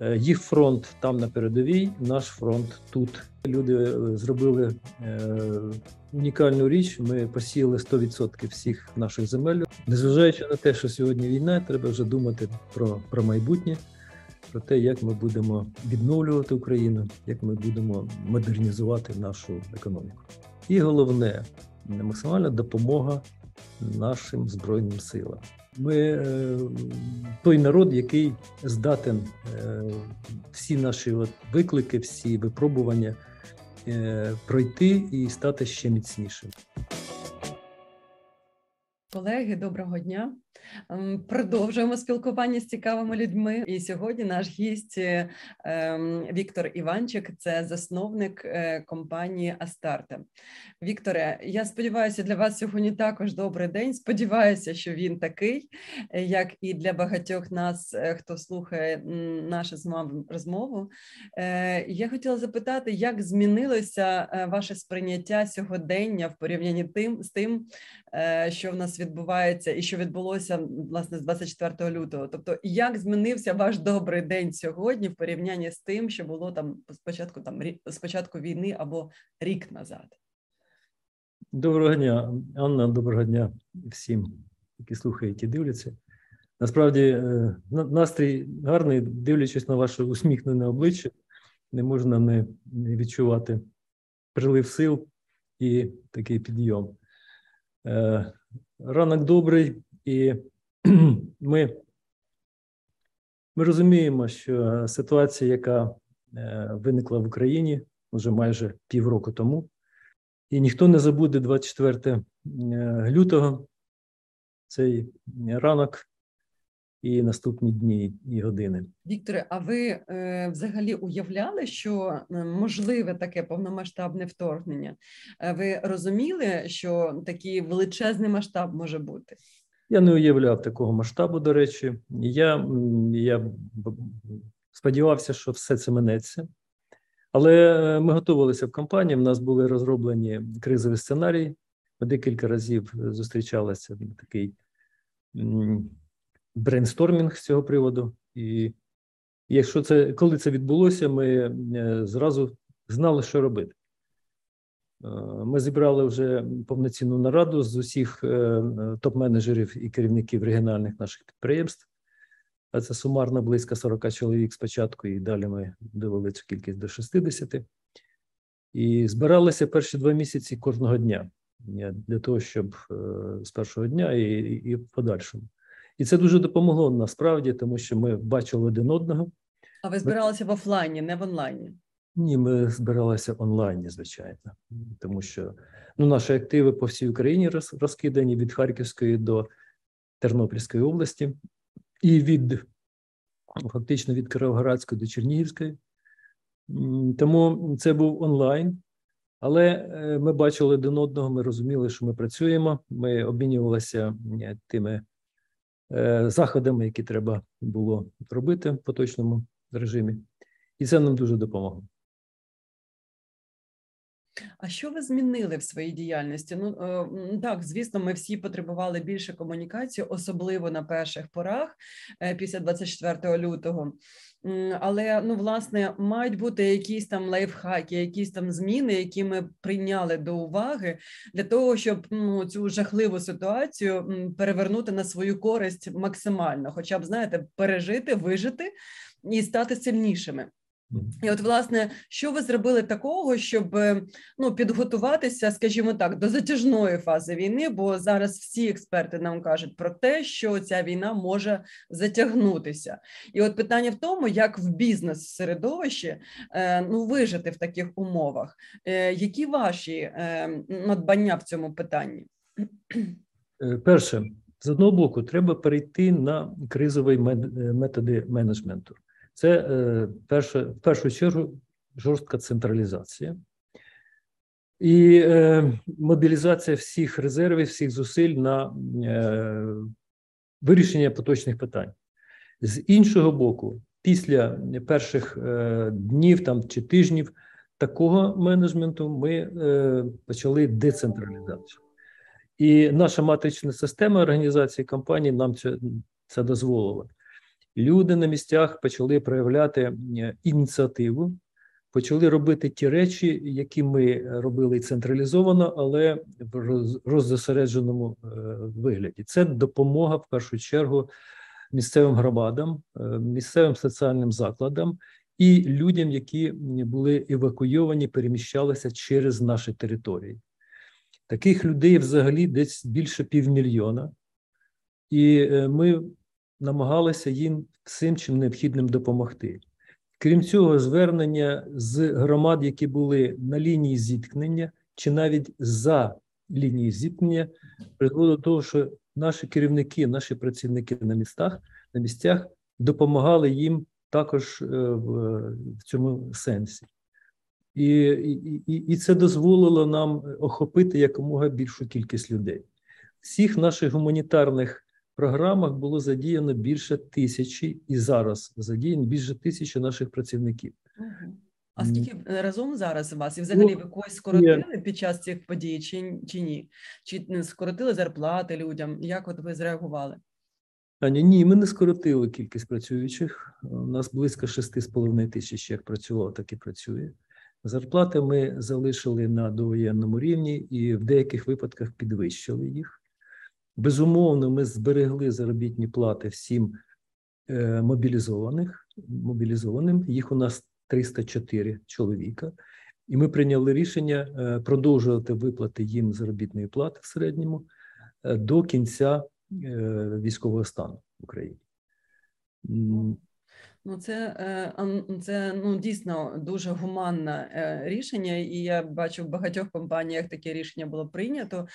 Е, їх фронт там на передовій, наш фронт тут. Люди е, зробили унікальну річ. Ми посіяли 100% всіх наших земель. Незважаючи на те, що сьогодні війна, треба вже думати про, про майбутнє. Про те, як ми будемо відновлювати Україну, як ми будемо модернізувати нашу економіку. І головне максимальна допомога нашим збройним силам. Ми е, той народ, який здатен е, всі наші от виклики, всі випробування е, пройти і стати ще міцнішим. Колеги, доброго дня. Продовжуємо спілкування з цікавими людьми. І сьогодні наш гість е, ем, Віктор Іванчик, це засновник е, компанії Астарте. Вікторе, я сподіваюся, для вас сьогодні також добрий день. Сподіваюся, що він такий, е, як і для багатьох нас, хто слухає нашу з вами розмову. Я хотіла запитати, як змінилося ваше сприйняття сьогодення в порівнянні тим з тим, що в нас відбувається, і що відбулося власне з 24 лютого. Тобто, як змінився ваш добрий день сьогодні в порівнянні з тим, що було там спочатку там спочатку війни або рік назад? Доброго дня, Анна. Доброго дня всім, які слухають і дивляться. Насправді е, настрій гарний, дивлячись на ваше усміхнене обличчя, не можна не відчувати прилив сил і такий підйом. Е, ранок добрий, і ми ми розуміємо, що ситуація, яка е, виникла в Україні вже майже півроку тому, і ніхто не забуде 24 е, лютого цей ранок і наступні дні і години. Вікторе, а ви е, взагалі уявляли, що е, можливе таке повномасштабне вторгнення? Ви розуміли, що такий величезний масштаб може бути? Я не уявляв такого масштабу, до речі. Я я сподівався, що все це минеться. Але е, ми готувалися в компанії. У нас були розроблені кризові сценарії. Ми декілька разів зустрічалися такий брейнстормінг з цього приводу. І якщо це коли це відбулося, ми е, зразу знали, що робити. Е, ми зібрали вже повноцінну нараду з усіх е, топ-менеджерів і керівників регіональних наших підприємств. А це сумарно близько 40 чоловік спочатку, і далі ми довели цю кількість до 60. І збиралися перші два місяці кожного дня для того, щоб е, з першого дня і, і в подальшому. І це дуже допомогло насправді, тому що ми бачили один одного. А ви збиралися в офлайні, не в онлайні? Ні, ми збиралися онлайн, звичайно, тому що ну, наші активи по всій Україні розкидані від Харківської до Тернопільської області, і від фактично від Кировоградської до Чернігівської. Тому це був онлайн, але е, ми бачили один одного, ми розуміли, що ми працюємо. Ми обмінювалися тими е, заходами, які треба було робити в поточному режимі, і це нам дуже допомогло. А що ви змінили в своїй діяльності? Ну е, так, звісно, ми всі потребували більше комунікації, особливо на перших порах е, після 24 лютого. Але ну, власне, мають бути якісь там лайфхаки, якісь там зміни, які ми прийняли до уваги для того, щоб ну, цю жахливу ситуацію перевернути на свою користь максимально, хоча б знаєте, пережити, вижити і стати сильнішими. І, от, власне, що ви зробили такого, щоб е, ну підготуватися, скажімо так, до затяжної фази війни? Бо зараз всі експерти нам кажуть про те, що ця війна може затягнутися, і от питання в тому, як в бізнес-середовищі е, ну вижити в таких умовах, е, які ваші надбання в цьому питанні? Перше з одного боку, треба перейти на кризові методи менеджменту. Це е, перше, в першу чергу жорстка централізація і е, мобілізація всіх резервів, всіх зусиль на е, вирішення поточних питань. З іншого боку, після перших днів там чи тижнів такого менеджменту ми почали децентралізацію. І наша матрична система організації компанії нам це, це дозволила. Люди на місцях почали проявляти ініціативу, почали робити ті речі, які ми робили централізовано, але в роззосередженому вигляді. Це допомога в першу чергу місцевим громадам, місцевим соціальним закладам і людям, які були евакуйовані, переміщалися через наші території. Таких людей взагалі десь більше півмільйона, і е, ми намагалися їм всім чим необхідним допомогти. Крім цього, звернення з громад, які були на лінії зіткнення, чи навіть за лінією зіткнення, призвело до того, що наші керівники, наші працівники на містах, на місцях допомагали їм також е, в цьому сенсі. І, і, і це дозволило нам охопити якомога більшу кількість людей. Всіх наших гуманітарних програмах було задіяно більше тисячі, і зараз задіяно більше тисячі наших працівників. А скільки разом зараз у вас? І взагалі ви когось скоротили під час цих подій, чи, чи ні? Чи не скоротили зарплати людям? Як от ви зреагували? Аня, ні, ми не скоротили кількість працюючих. У нас близько 6,5 тисяч як працювало, так і працює. Зарплати ми залишили на довоєнному рівні і в деяких випадках підвищили їх. Безумовно, ми зберегли заробітні плати всім е, мобілізованих, мобілізованим. Їх у нас 304 чоловіка, і ми прийняли рішення е, продовжувати виплати їм заробітної плати в середньому е, до кінця військового стану в Україні. Ну, це е, це ну дійсно дуже гуманне е, рішення, і я бачу в багатьох компаніях таке рішення було прийнято,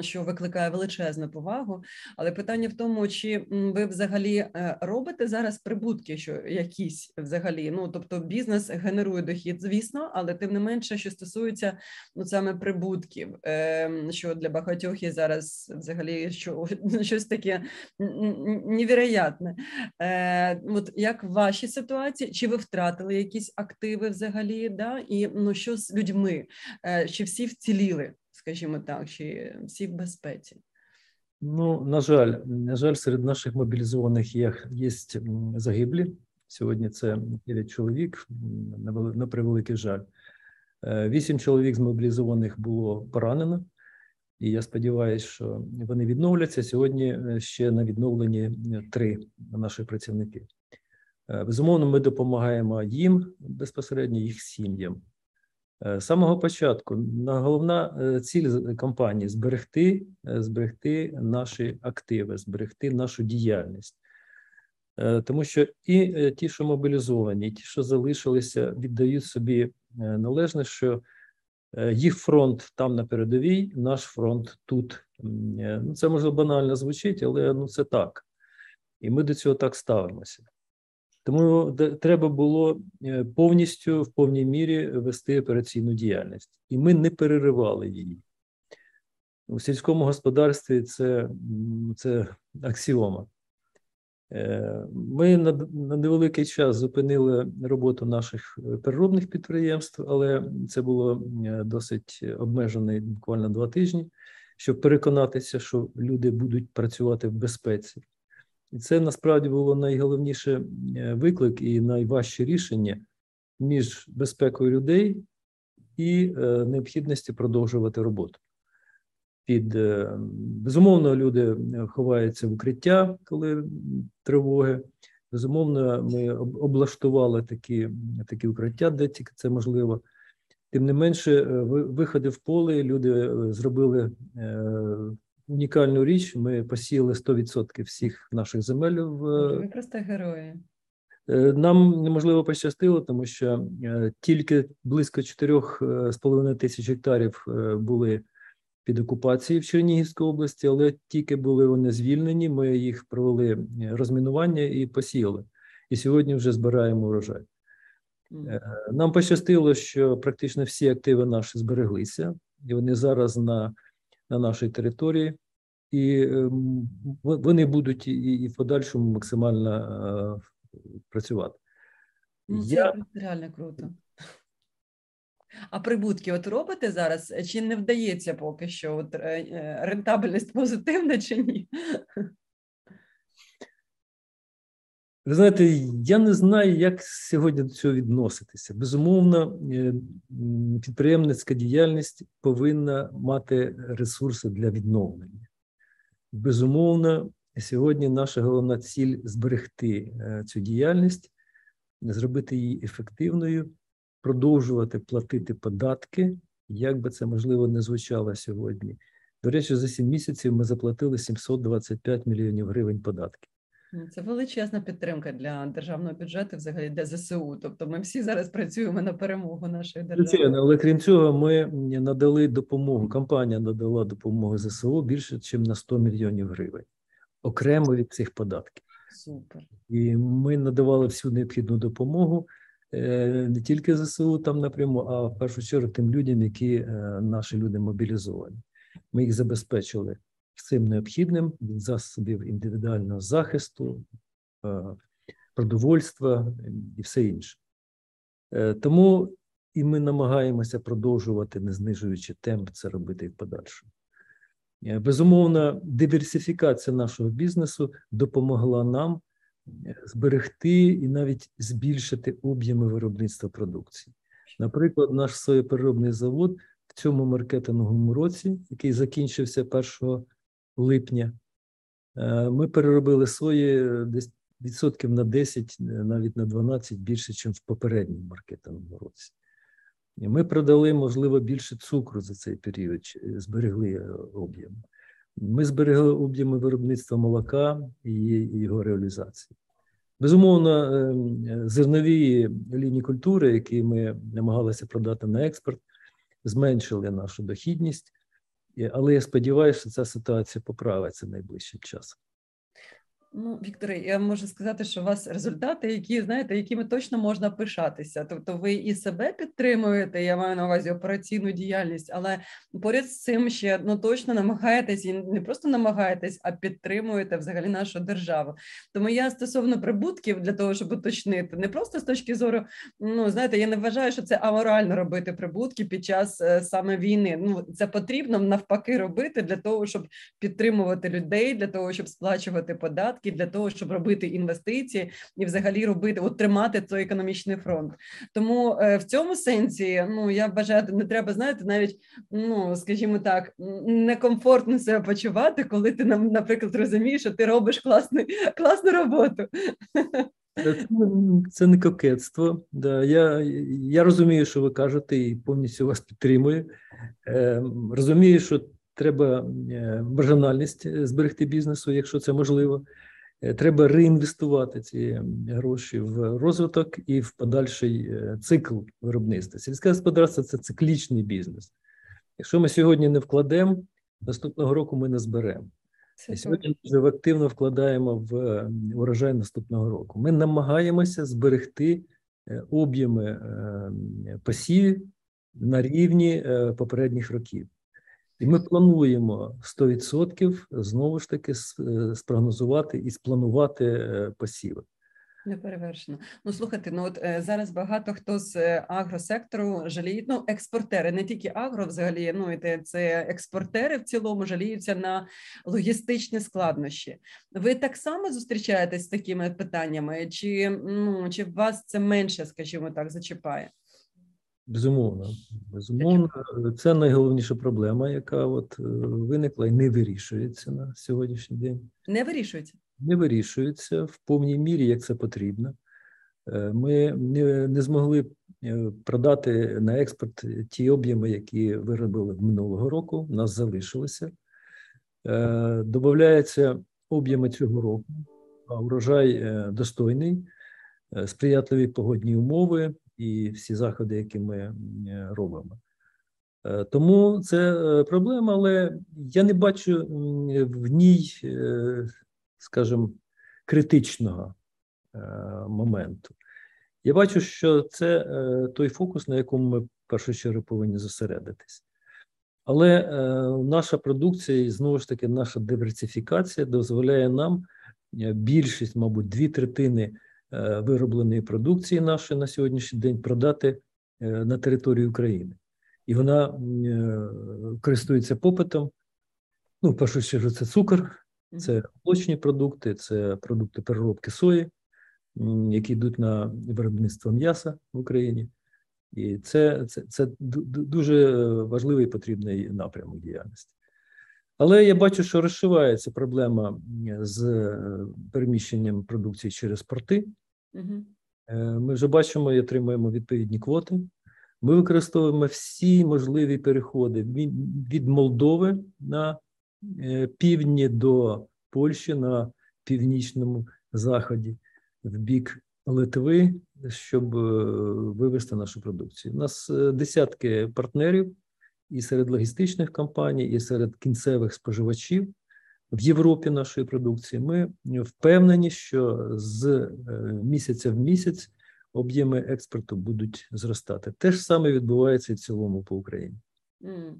що викликає величезну повагу. Але питання в тому, чи ви взагалі е, робите зараз прибутки, що якісь взагалі, ну тобто бізнес генерує дохід, звісно, але тим не менше, що стосується ну саме прибутків, що для багатьох є зараз взагалі що щось таке невероятне. От як в вашій ситуації, чи ви втратили якісь активи взагалі? да? І ну що з людьми? Е, чи всі вціліли, скажімо так, чи всі в безпеці? Ну, на жаль, на жаль, серед наших мобілізованих є є загиблі. Сьогодні це 9 чоловік, на превеликий жаль. Е, вісім чоловік з мобілізованих було поранено, і я сподіваюся, що вони відновляться. Сьогодні е, ще на відновленні три наших працівники. Е, безумовно, ми допомагаємо їм безпосередньо їх сім'ям. Е, з самого початку головна е, ціль компанії зберегти, зберегти наші активи, зберегти нашу діяльність. Тому що і ті, що мобілізовані, і ті, що залишилися, віддають собі належне, що їх фронт там на передовій, наш фронт тут. Ну, Це може банально звучить, але ну це так. І ми до цього так ставимося. Тому треба було е, повністю в повній мірі вести операційну діяльність, і ми не переривали її. У сільському господарстві це це аксіома. Е, ми на, невеликий час зупинили роботу наших е, переробних підприємств, але це було досить обмежено, буквально два тижні, щоб переконатися, що люди будуть працювати в безпеці. І це насправді було найголовніше е, виклик і найважче рішення між безпекою людей і е, необхідністю продовжувати роботу. Під е, безумовно, люди ховаються в укриття, коли тривоги. Безумовно, ми облаштували такі такі укриття, де тільки це можливо. Тим не менше, виходи в поле люди зробили унікальну річ. Ми посіяли 100% всіх наших земель. В Ви просто герої. Е, нам неможливо пощастило, тому що е, тільки близько 4,5 тисяч гектарів е, були під окупацією в Чернігівській області, але тільки були вони звільнені. Ми їх провели розмінування і посіяли. І сьогодні вже збираємо урожай. Нам пощастило, що практично всі активи наші збереглися, і вони зараз на на нашій території, і ем, вони будуть і в подальшому максимально е, працювати. Ну, Це Я... реально круто. А прибутки от робите зараз? Чи не вдається поки що? От е, е, Рентабельність позитивна чи ні? Ви знаєте, я не знаю, як сьогодні до цього відноситися. Безумовно, е, підприємницька діяльність повинна мати ресурси для відновлення. Безумовно, сьогодні наша головна ціль зберегти е, цю діяльність, зробити її ефективною, продовжувати платити податки, як би це можливо не звучало сьогодні. До речі, за 7 місяців ми заплатили 725 мільйонів гривень податків. Це величезна підтримка для державного бюджету, взагалі для ЗСУ. Тобто, ми всі зараз працюємо на перемогу нашої держави. Але крім цього, ми надали допомогу. Компанія надала допомогу ЗСУ більше, ніж на 100 мільйонів гривень, окремо від цих податків. Супер. І ми надавали всю необхідну допомогу е, не тільки ЗСУ там напряму, а в першу чергу тим людям, які е, наші люди мобілізовані. Ми їх забезпечили всім необхідним від засобів індивідуального захисту, е, продовольства і все інше. Е, тому і ми намагаємося продовжувати, не знижуючи темп, це робити і в подальшому. Е, безумовно, диверсифікація нашого бізнесу допомогла нам зберегти і навіть збільшити об'єми виробництва продукції. Наприклад, наш соєпереробний завод в цьому маркетинговому році, який закінчився 1 липня, е, ми переробили сої десь відсотків на 10, навіть на 12 більше, ніж в попередньому маркетинговому році. Ми продали, можливо, більше цукру за цей період, зберегли е, об'єм. Ми зберегли об'єми виробництва молока і його реалізації. Безумовно, е, зернові лінії культури, які ми намагалися продати на експорт, зменшили нашу дохідність, але я сподіваюся, що ця ситуація поправиться найближчим часом. Ну, Вікторе, я можу сказати, що у вас результати, які знаєте, якими точно можна пишатися. Тобто, ви і себе підтримуєте, я маю на увазі операційну діяльність, але поряд з цим ще ну точно намагаєтесь і не просто намагаєтесь, а підтримуєте взагалі нашу державу. Тому я стосовно прибутків для того, щоб уточнити, не просто з точки зору, ну знаєте, я не вважаю, що це аморально робити прибутки під час е, саме війни. Ну це потрібно навпаки робити для того, щоб підтримувати людей, для того, щоб сплачувати податки податки для того, щоб робити інвестиції і взагалі робити от той економічний фронт. Тому е, в цьому сенсі ну я вважаю, не треба знаєте, навіть ну скажімо так, некомфортно себе почувати, коли ти нам, наприклад, розумієш, що ти робиш класну, класну роботу. Це, це не кокетство. Да. Я я розумію, що ви кажете, і повністю вас підтримую. Е, Розумію, що треба е, маржинальність зберегти бізнесу, якщо це можливо. Е, треба реінвестувати ці гроші в розвиток і в подальший е, цикл виробництва. Сільське господарство це циклічний бізнес. Якщо ми сьогодні не вкладемо, наступного року ми не зберемо. І сьогодні ми вже активно вкладаємо в урожай наступного року. Ми намагаємося зберегти об'єми посівів на рівні попередніх років. І ми плануємо 100% знову ж таки е, спрогнозувати і спланувати е, посіви. Неперевершено. Ну слухайте, ну от е, зараз багато хто з е, агросектору жаліють, ну експортери, не тільки агро, взагалі, ну і це експортери в цілому жаліються на логістичні складнощі. Ви так само зустрічаєтесь з такими питаннями, чи ну чи вас це менше, скажімо так, зачіпає? Безумовно, безумовно, це найголовніша проблема, яка от е, виникла і не вирішується на сьогоднішній день. Не вирішується? Не вирішується в повній мірі, як це потрібно. Е, ми не, не змогли е, продати на експорт ті об'єми, які виробили минулого року. У нас залишилося. Добавляються об'єми цього року, а урожай достойний, сприятливі погодні умови і всі заходи, які ми е, робимо. Е, тому це е, проблема, але я не бачу в ній, скажімо, критичного моменту. Я бачу, що це той фокус, на якому ми в першу чергу повинні зосередитись. Але наша продукція і знову ж таки наша диверсифікація дозволяє нам більшість, мабуть, дві третини виробленої продукції нашої на сьогоднішній день продати е, на територію України. І вона е, користується попитом. Ну, в першу чергу, це цукор, це молочні продукти, це продукти переробки сої. які йдуть на виробництво м'яса в Україні. І це, це, це дуже важливий і потрібний напрямок діяльності. Але я бачу, що розшивається проблема з е, переміщенням продукції через порти. Угу. Ми вже бачимо і отримуємо відповідні квоти. Ми використовуємо всі можливі переходи від Молдови на е, півдні до Польщі на північному заході в бік Литви, щоб вивести нашу продукцію. У нас десятки партнерів і серед логістичних компаній, і серед кінцевих споживачів в Європі нашої продукції. Ми впевнені, що з е, місяця в місяць об'єми експорту будуть зростати. Те ж саме відбувається і в цілому по Україні. Mm.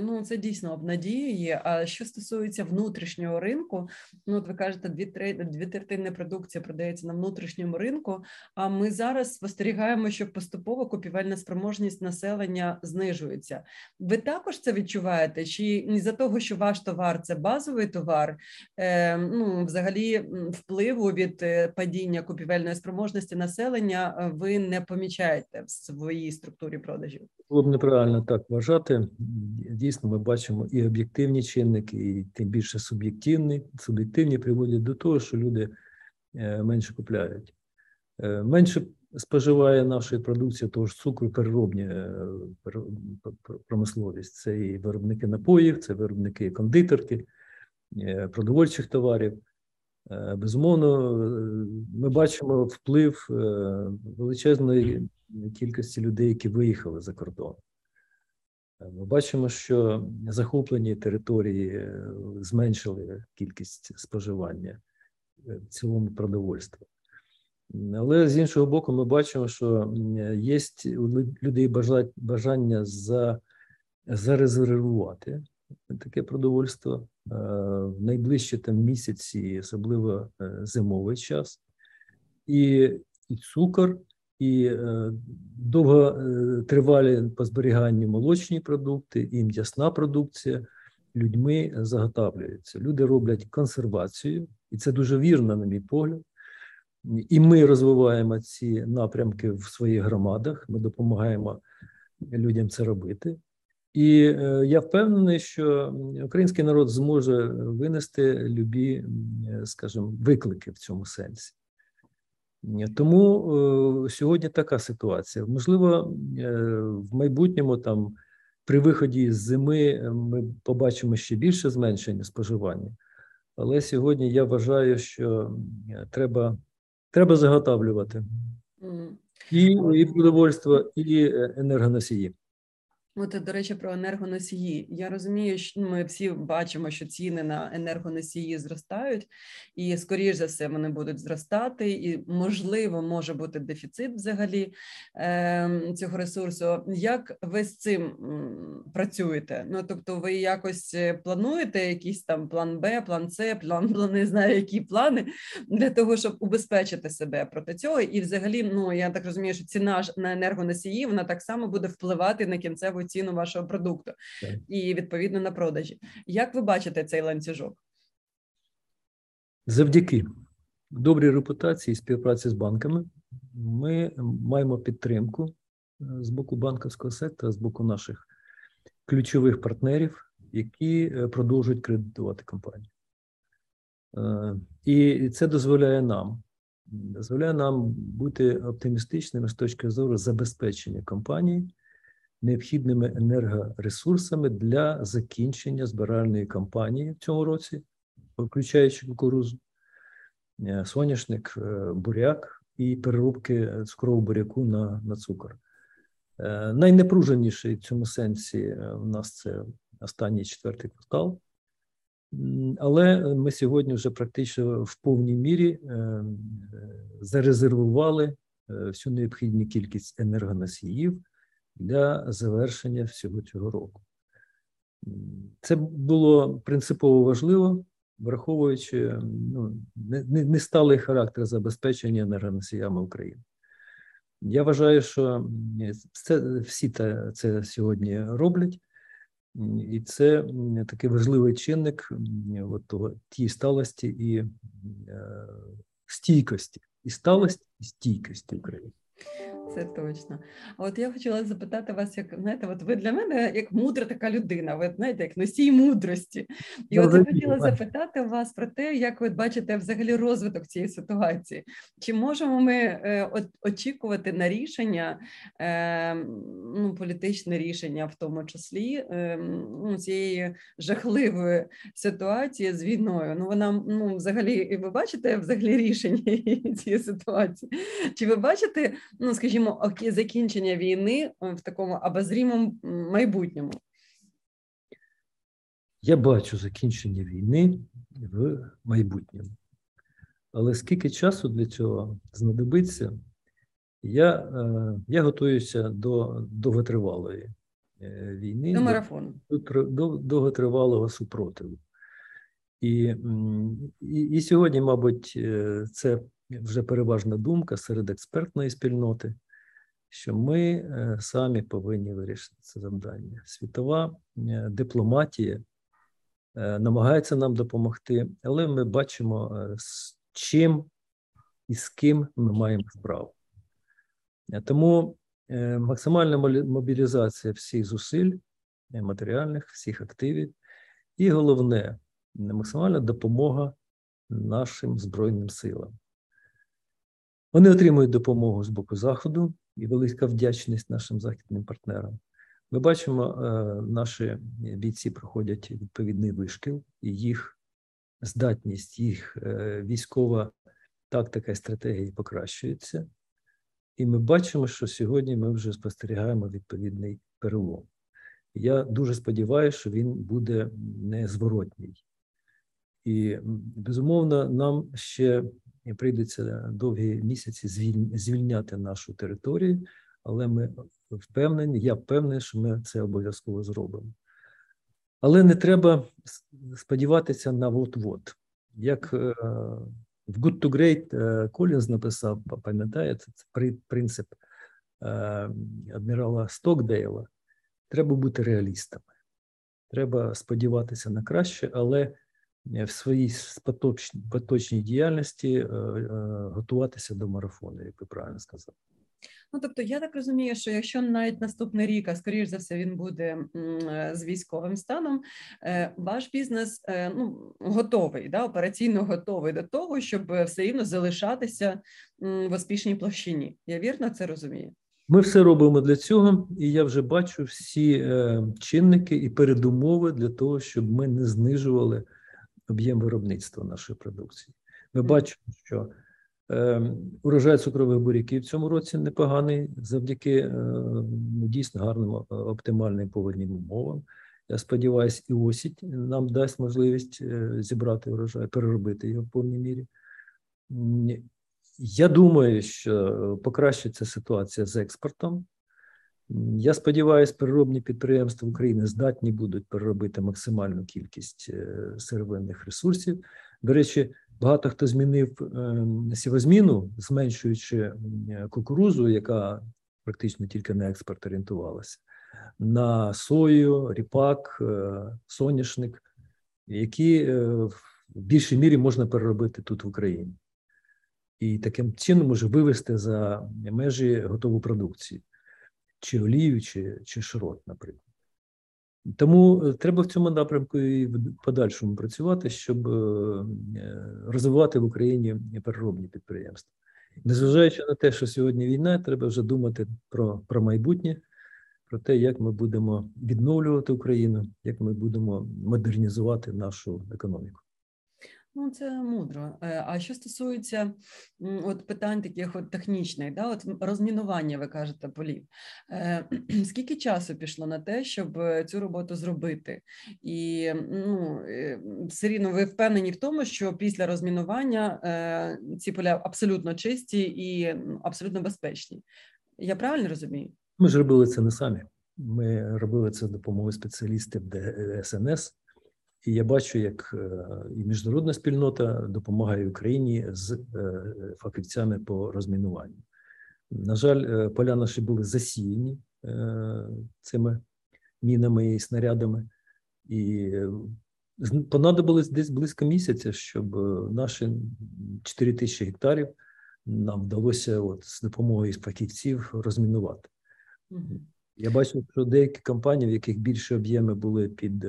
Ну, це дійсно обнадіює. А що стосується внутрішнього ринку, ну от ви кажете, дві дві третини продукції продається на внутрішньому ринку. А ми зараз спостерігаємо, що поступово купівельна спроможність населення знижується. Ви також це відчуваєте? Чи не за того, що ваш товар це базовий товар? Е, Ну, взагалі, впливу від е, падіння купівельної спроможності населення ви не помічаєте в своїй структурі продажів? Було б неправильно так вважати. Дійсно, ми бачимо і об'єктивні чинники, і тим більше суб'єктивні, суб'єктивні приводять до того, що люди е, менше купляють. Е, менше споживає нашої продукції, того ж цукру, переробні е, промисловість. Це і виробники напоїв, це виробники кондитерки, продовольчих товарів. Безумовно, ми бачимо вплив величезної кількості людей, які виїхали за кордон. Ми бачимо, що захоплені території е, зменшили кількість споживання е, в цілому продовольства. Але з іншого боку, ми бачимо, що є у людей бажання за, зарезервувати таке продовольство е, в найближчі там місяці, особливо зимовий час, і, і цукор і е, довготривалі по зберіганню молочні продукти і м'ясна продукція людьми заготавлюються. Люди роблять консервацію, і це дуже вірно, на мій погляд. І ми розвиваємо ці напрямки в своїх громадах. Ми допомагаємо людям це робити. І е, я впевнений, що український народ зможе винести любі, скажімо, виклики в цьому сенсі. Тому е, сьогодні така ситуація. Можливо, е, в майбутньому там при виході з зими е, ми побачимо ще більше зменшення споживання, але сьогодні я вважаю, що треба треба заготавлювати і, і продовольство, і енергоносії. От, до речі, про енергоносії. Я розумію, що ми всі бачимо, що ціни на енергоносії зростають, і скоріш за все вони будуть зростати, і можливо може бути дефіцит взагалі е, цього ресурсу. Як ви з цим працюєте? Ну тобто, ви якось е, плануєте якийсь там план Б, план С, план не знаю, які плани для того, щоб убезпечити себе проти цього, і взагалі, ну я так розумію, що ціна ж на енергоносії вона так само буде впливати на кінцеву ціну вашого продукту і відповідно на продажі. Як ви бачите цей ланцюжок? Завдяки добрій репутації і співпраці з банками ми маємо підтримку е, з боку банківського сектора, з боку наших ключових партнерів, які е, продовжують кредитувати компанію. Е, і це дозволяє нам. Дозволяє нам бути оптимістичними з точки зору забезпечення компанії необхідними енергоресурсами для закінчення збиральної кампанії в цьому році, включаючи кукурузу, е, соняшник, е, буряк і переробки цукрового буряку на, на цукор. Е, найнепруженіший в цьому сенсі в нас це останній четвертий квартал. Але ми сьогодні вже практично в повній мірі зарезервували всю необхідну кількість енергоносіїв для завершення всього цього року. Це було принципово важливо, враховуючи ну, несталий характер забезпечення енергоносіями України. Я вважаю, що це, всі це, сьогодні роблять, і це такий важливий чинник от тієї сталості і е, стійкості і сталості, і стійкості України. Це точно. А от я хотіла запитати вас, як знаєте, от ви для мене як мудра така людина, ви знаєте, як носій мудрості. І от я хотіла запитати вас про те, як ви бачите взагалі розвиток цієї ситуації. Чи можемо ми е, от, очікувати на рішення, е, ну, політичне рішення, в тому числі е, ну, цієї жахливої ситуації з війною? Ну вона ну, взагалі, ви бачите взагалі рішення цієї ситуації? Чи ви бачите, ну скажімо, окі- закінчення війни в такому обозрімому майбутньому? Я бачу закінчення війни в майбутньому. Але скільки часу для цього знадобиться, я, е, я готуюся до довготривалої е, війни, До марафону. до, до довготривалого супротиву. І, і, і сьогодні, мабуть, е, це вже переважна думка серед експертної спільноти, що ми е, самі повинні вирішити це завдання. Світова е, дипломатія е, намагається нам допомогти, але ми бачимо, з чим і з ким ми маємо справу. Тому максимальна мобілізація всіх зусиль, матеріальних, всіх активів, і головне максимальна допомога нашим Збройним силам. Вони отримують допомогу з боку Заходу і велика вдячність нашим західним партнерам. Ми бачимо, е, наші бійці проходять відповідний вишкіл, і їх здатність, їх е, військова тактика і стратегія покращується. І ми бачимо, що сьогодні ми вже спостерігаємо відповідний перелом. Я дуже сподіваюся, що він буде незворотній. І безумовно, нам ще прийдеться довгі місяці звільняти нашу територію, але ми впевнені, я впевнений, що ми це обов'язково зробимо. Але не треба сподіватися на вот-вот. Як е, в Good to Great е, Колінз написав, пам'ятаєте, це принцип е, адмірала Стокдейла. Треба бути реалістами. Треба сподіватися на краще, але е, в своїй поточній, поточній діяльності е, е, готуватися до марафону, як ви правильно сказали. Ну тобто, я так розумію, що якщо навіть наступний рік, а скоріш за все, він буде е, з військовим станом, е, ваш бізнес е, ну готовий, да, операційно готовий до того, щоб е, все рівно залишатися в успішній площині. Я вірно це розумію? Ми все робимо для цього, і я вже бачу всі е, чинники і передумови для того, щоб ми не знижували об'єм виробництва нашої продукції. Ми бачимо, що е, урожай цукрових буряків в цьому році непоганий завдяки е, ну, дійсно гарним е, оптимальним погодним умовам. Я сподіваюся, і осінь нам дасть можливість е, зібрати урожай, переробити його в повній мірі. Я думаю, що покращиться ситуація з експортом. Я сподіваюся, переробні підприємства України здатні будуть переробити максимальну кількість е, сировинних ресурсів. До речі, багато хто змінив е, сівозміну, зменшуючи кукурузу, яка практично тільки на експорт орієнтувалася, на сою, ріпак, е, соняшник, які е, в більшій мірі можна переробити тут в Україні і таким чином може вивести за межі готову продукцію, чи олію, чи, чи широт, наприклад. Тому е, треба в цьому напрямку і в подальшому працювати, щоб е, е, розвивати в Україні переробні підприємства. Незважаючи на те, що сьогодні війна, треба вже думати про, про майбутнє, про те, як ми будемо відновлювати Україну, як ми будемо модернізувати нашу економіку. Ну, це мудро. Е, А що стосується от питань таких от технічних, да, от розмінування, ви кажете, полів. Е, Скільки часу пішло на те, щоб е, цю роботу зробити? І ну, все рівно ви впевнені в тому, що після розмінування ці поля абсолютно чисті і абсолютно безпечні. Я правильно розумію? Ми ж робили це не самі. Ми робили це з допомогою спеціалістів ДСНС. І я бачу, як е, і міжнародна спільнота допомагає Україні з е, фахівцями по розмінуванню. На жаль, е, поля наші були засіяні цими мінами і снарядами, і понадобилось десь близько місяця, щоб наші 4 тисячі гектарів нам вдалося от, з допомогою фахівців розмінувати. Я бачив, що деякі компанії, в яких більше об'єми були під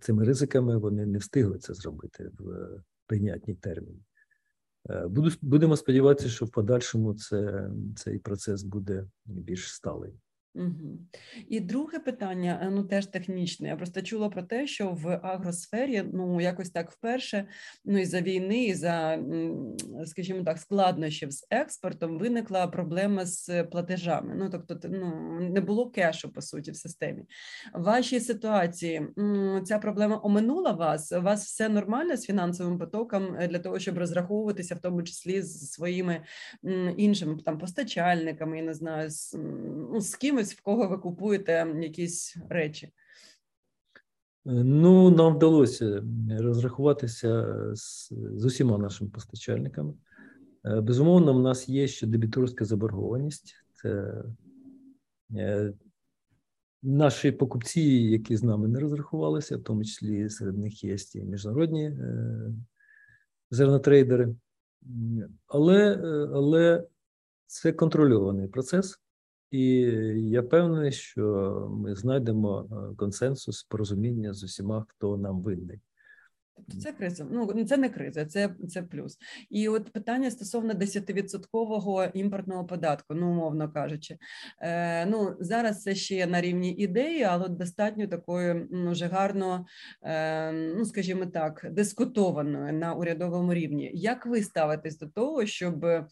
цими ризиками, вони не встигли це зробити в прийнятні терміни. Буду, будемо сподіватися, що в подальшому це, цей процес буде більш сталий. Угу. І друге питання, е, ну теж технічне. Я просто чула про те, що в агросфері ну якось так вперше, ну і за війни, і за скажімо так, складнощів з експортом виникла проблема з платежами. Ну тобто, ну не було кешу по суті в системі. В вашій ситуації ця проблема оминула вас. У вас все нормально з фінансовим потоком е, для того, щоб розраховуватися, в тому числі з своїми іншими там постачальниками, я не знаю, з, ну, з кимось в кого ви купуєте якісь речі? Е, ну, нам вдалося розрахуватися з, з усіма нашими постачальниками. Е, безумовно, в нас є ще дебіторська заборгованість. Це е, наші покупці, які з нами не розрахувалися, в тому числі серед них є і міжнародні зернотрейдери. Але, але це контрольований процес. І я певний, що ми знайдемо е, консенсус, порозуміння з усіма, хто нам винний. Тобто це криза. Ну це не криза, це це плюс. І от питання стосовно 10% імпортного податку, ну умовно кажучи, Е, ну зараз це ще на рівні ідеї, але достатньо такої ну, вже гарно, е, ну скажімо так, дискутованої на урядовому рівні. Як ви ставитесь до того, щоб е,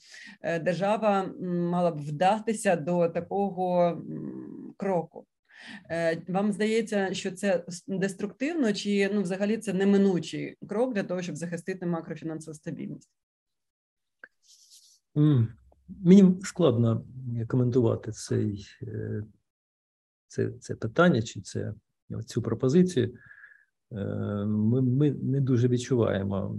держава мала б вдатися до такого кроку? Е, вам здається, що це деструктивно, чи ну, взагалі це неминучий крок для того, щоб захистити макрофінансову стабільність? Мені складно коментувати цей, е, це це питання чи це, цю пропозицію. Е, ми ми не дуже відчуваємо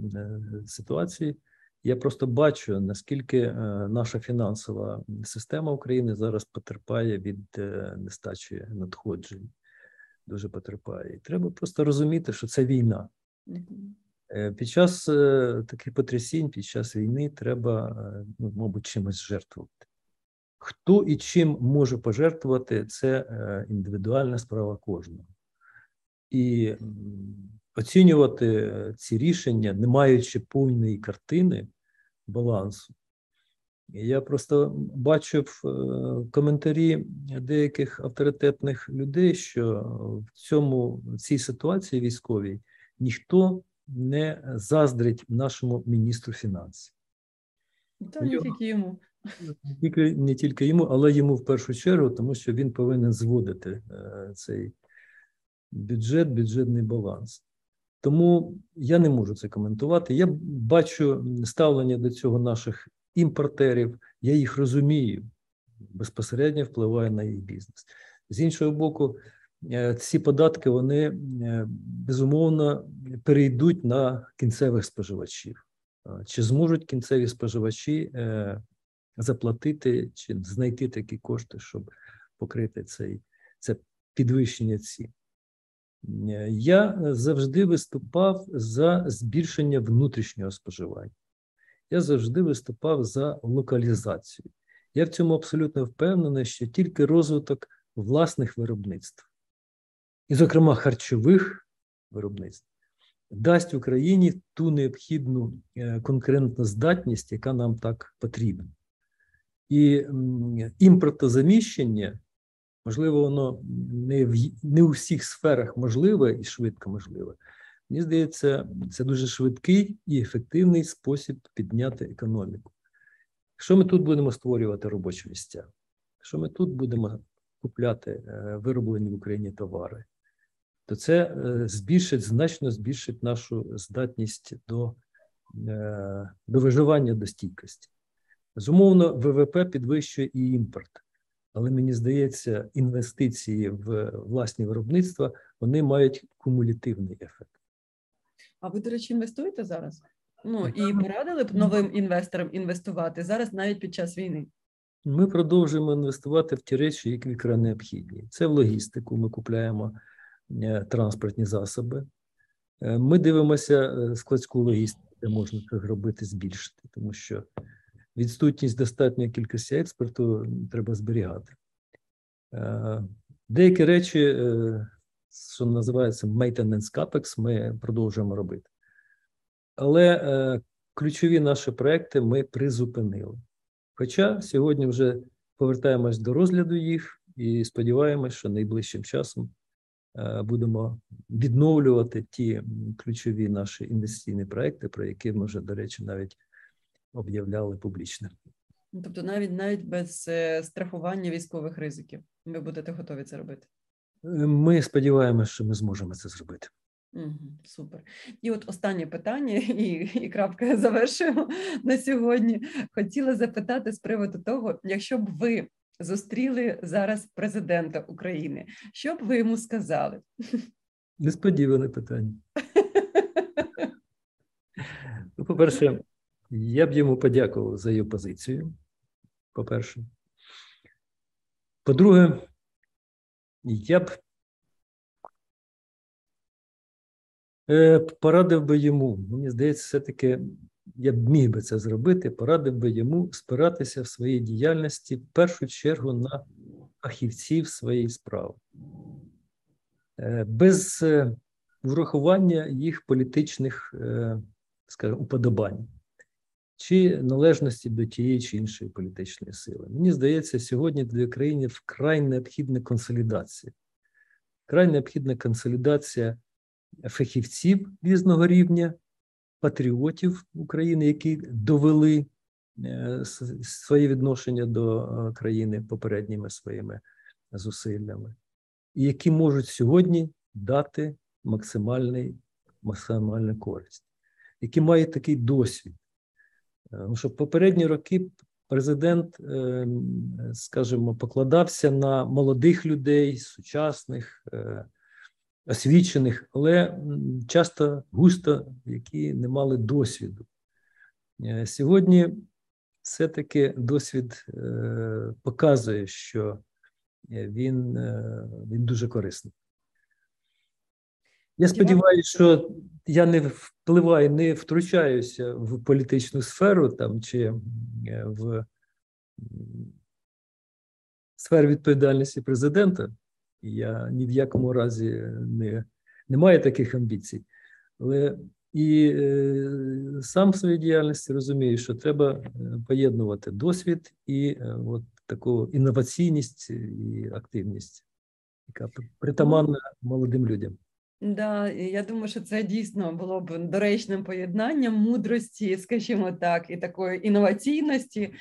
ситуації. Я просто бачу, наскільки е, наша фінансова система України зараз потерпає від е, нестачі надходжень. Дуже потерпає. І треба просто розуміти, що це війна. Е, під час таких потрясінь, під час війни треба, ну, мабуть, чимось жертвувати. Хто і чим може пожертвувати, це індивідуальна справа кожного. І оцінювати ці рішення, не маючи повної картини балансу. Я просто бачив е, коментарі деяких авторитетних людей, що в цьому в цій ситуації військовій ніхто не заздрить нашому міністру фінансів. Та не тільки йому. Не тільки, не тільки йому, але йому в першу чергу, тому що він повинен зводити е, цей бюджет, бюджетний баланс. Тому я не можу це коментувати. Я бачу ставлення до цього наших імпортерів, я їх розумію, безпосередньо впливає на їх бізнес. З іншого боку, е, ці податки вони е, безумовно перейдуть на кінцевих споживачів. Чи зможуть кінцеві споживачі е, заплатити чи знайти такі кошти, щоб покрити цей, це підвищення цін? Я завжди виступав за збільшення внутрішнього споживання. Я завжди виступав за локалізацію. Я в цьому абсолютно впевнений, що тільки розвиток власних виробництв, і, зокрема, харчових виробництв, дасть Україні ту необхідну е, здатність, яка нам так потрібна. І імпортозаміщення Можливо, воно не в не у всіх сферах можливе і швидко можливе. Мені здається, це дуже швидкий і ефективний спосіб підняти економіку. Якщо ми тут будемо створювати робочі місця, якщо ми тут будемо купляти е, вироблені в Україні товари, то це е, збільшить, значно збільшить нашу здатність до, е, до виживання до стійкості. Безумовно, ВВП підвищує і імпорт але мені здається, інвестиції в власні виробництва вони мають кумулятивний ефект. А ви, до речі, інвестуєте зараз? Ну і порадили б новим інвесторам інвестувати зараз, навіть під час війни. Ми продовжуємо інвестувати в ті речі, які вкрай необхідні. Це в логістику. Ми купуємо е, транспортні засоби. Е, ми дивимося е, складську логістику, де можна це зробити, збільшити, тому що відсутність достатньої кількості експорту треба зберігати. Е, деякі речі, е, що називається maintenance capex, ми продовжуємо робити. Але ключові наші проекти ми призупинили. Хоча сьогодні вже повертаємось до розгляду їх і сподіваємось, що найближчим часом Е, будемо відновлювати ті ключові наші інвестиційні проекти, про які ми вже, до речі, навіть об'являли публічно. Ну, тобто, навіть навіть без е, страхування військових ризиків, ви будете готові це робити? Е, ми сподіваємося, що ми зможемо це зробити. Угу, Супер. І от останнє питання, і і крапка завершуємо на сьогодні. Хотіла запитати з приводу того, якщо б ви зустріли зараз президента України. Що б ви йому сказали? Несподіване питання. Ну, По-перше, я б йому подякував за його позицію. По-перше. По-друге, я б е, порадив би йому, мені здається, все-таки я б міг би це зробити, порадив би йому спиратися в своїй діяльності в першу чергу на фахівців своєї справи, е, без е, врахування їх політичних, скажімо, уподобань чи належності до тієї чи іншої політичної сили. Мені здається, сьогодні для країни вкрай необхідна консолідація. Вкрай необхідна консолідація фахівців різного рівня патріотів України, які довели е, своє відношення до е, країни попередніми своїми зусиллями, і які можуть сьогодні дати максимальний, максимальну користь, які мають такий досвід. Тому що попередні роки президент, скажімо, покладався на молодих людей, сучасних, е, освічених, але часто густо, які не мали досвіду. Е, сьогодні все-таки досвід е, показує, що е, він, він дуже корисний. Я сподіваюся, що я не впливаю, не втручаюся в політичну сферу там чи в сферу відповідальності президента. Я ні в якому разі не, не маю таких амбіцій. Але і е, сам в своїй діяльності розумію, що треба е, поєднувати досвід і е, от таку інноваційність і активність, яка притаманна молодим людям. Да, я думаю, що це дійсно було б доречним поєднанням мудрості, скажімо так, і такої інноваційності.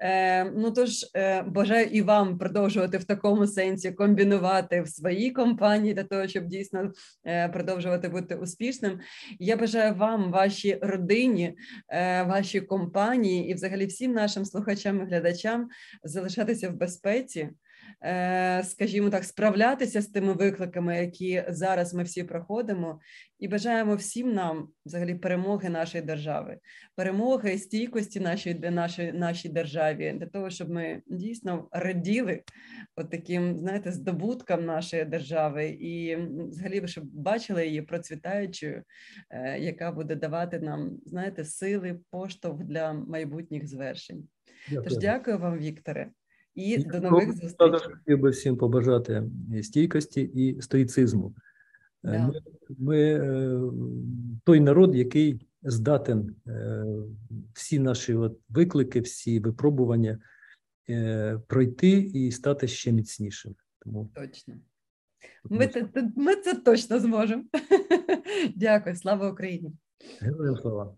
Е, Ну тож е, бажаю і вам продовжувати в такому сенсі комбінувати в своїй компанії для того, щоб дійсно е, продовжувати бути успішним. Я бажаю вам, вашій родині, е, вашій компанії і, взагалі, всім нашим слухачам і глядачам залишатися в безпеці. Е, скажімо так, справлятися з тими викликами, які зараз ми всі проходимо, і бажаємо всім нам взагалі перемоги нашої держави, перемоги стійкості нашої нашої, нашій державі, для того, щоб ми дійсно раділи от таким, знаєте, здобуткам нашої держави, і взагалі щоб бачили її процвітаючою, е, яка буде давати нам, знаєте, сили, поштовх для майбутніх звершень. Дякую. Тож дякую вам, Вікторе. І до нових зустрічей. Хотів би всім побажати стійкості і стоїцизму. Е, да. Ми, ми е, той народ, який здатен е, всі наші от виклики, всі випробування пройти і стати ще міцнішим. Тому точно. Ми, ми це точно зможемо. Дякую, слава Україні. Героям слава.